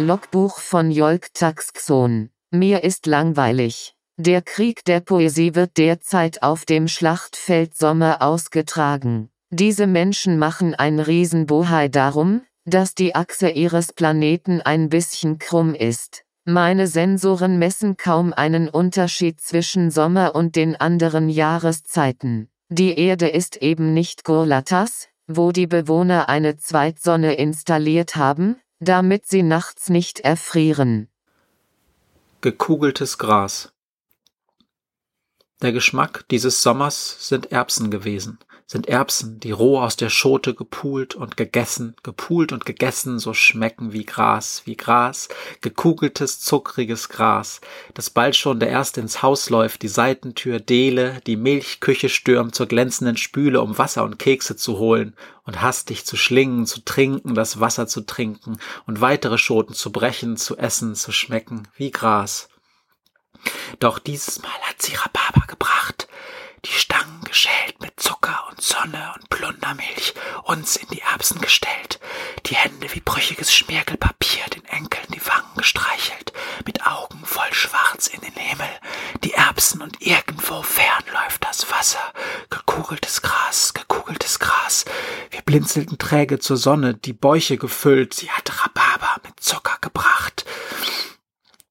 Logbuch von Jolk Taxxon. Mir ist langweilig. Der Krieg der Poesie wird derzeit auf dem Schlachtfeld Sommer ausgetragen. Diese Menschen machen ein Riesenbohai darum, dass die Achse ihres Planeten ein bisschen krumm ist. Meine Sensoren messen kaum einen Unterschied zwischen Sommer und den anderen Jahreszeiten. Die Erde ist eben nicht Gorlatas, wo die Bewohner eine Zweitsonne installiert haben, damit sie nachts nicht erfrieren. Gekugeltes Gras der Geschmack dieses Sommers sind Erbsen gewesen, sind Erbsen, die roh aus der Schote gepult und gegessen, gepult und gegessen, so schmecken wie Gras, wie Gras, gekugeltes, zuckriges Gras, das bald schon der Erste ins Haus läuft, die Seitentür Dele, die Milchküche stürmt zur glänzenden Spüle, um Wasser und Kekse zu holen und hastig zu schlingen, zu trinken, das Wasser zu trinken und weitere Schoten zu brechen, zu essen, zu schmecken, wie Gras. Doch dieses Mal hat sie Rhabarber gebracht, die Stangen geschält mit Zucker und Sonne und Plundermilch, uns in die Erbsen gestellt, die Hände wie brüchiges Schmirgelpapier den Enkeln die Wangen gestreichelt, mit Augen voll Schwarz in den Himmel, die Erbsen und irgendwo fern läuft das Wasser, gekugeltes Gras, gekugeltes Gras. Wir blinzelten träge zur Sonne, die Bäuche gefüllt, sie hat Rhabarber mit Zucker gebracht.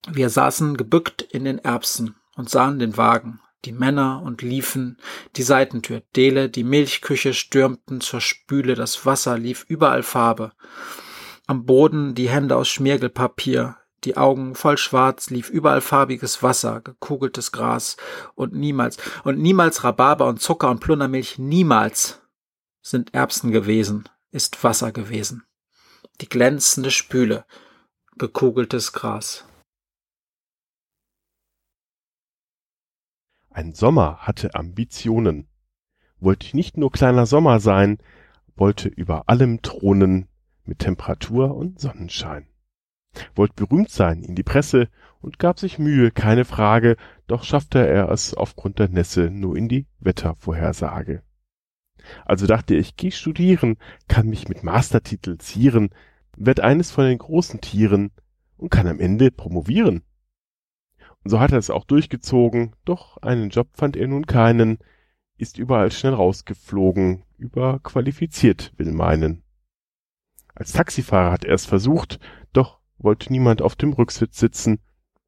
Wir saßen gebückt in den Erbsen und sahen den Wagen, die Männer und liefen, die Seitentür, Dele, die Milchküche stürmten zur Spüle, das Wasser lief überall Farbe. Am Boden die Hände aus Schmirgelpapier, die Augen voll schwarz, lief überall farbiges Wasser, gekugeltes Gras und niemals, und niemals Rhabarber und Zucker und Plundermilch, niemals sind Erbsen gewesen, ist Wasser gewesen. Die glänzende Spüle, gekugeltes Gras. Ein Sommer hatte Ambitionen, wollte nicht nur kleiner Sommer sein, wollte über allem thronen mit Temperatur und Sonnenschein. Wollte berühmt sein in die Presse und gab sich Mühe, keine Frage, doch schaffte er es aufgrund der Nässe nur in die Wettervorhersage. Also dachte ich, geh studieren, kann mich mit Mastertitel zieren, werd eines von den großen Tieren und kann am Ende promovieren. So hat er es auch durchgezogen, doch einen Job fand er nun keinen, ist überall schnell rausgeflogen, überqualifiziert will meinen. Als Taxifahrer hat er es versucht, doch wollte niemand auf dem Rücksitz sitzen.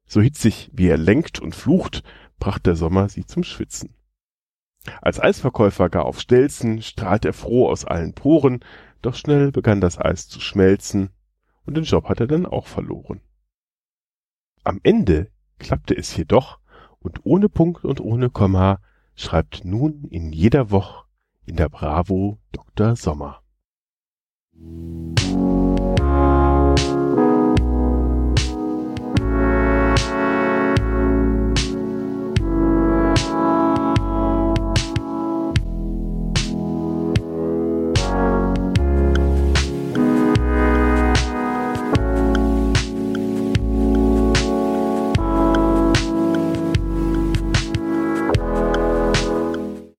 So hitzig, wie er lenkt und flucht, bracht der Sommer sie zum Schwitzen. Als Eisverkäufer gar auf Stelzen strahlt er froh aus allen Poren, doch schnell begann das Eis zu schmelzen und den Job hat er dann auch verloren. Am Ende klappte es jedoch und ohne Punkt und ohne Komma schreibt nun in jeder Woche in der Bravo Dr. Sommer.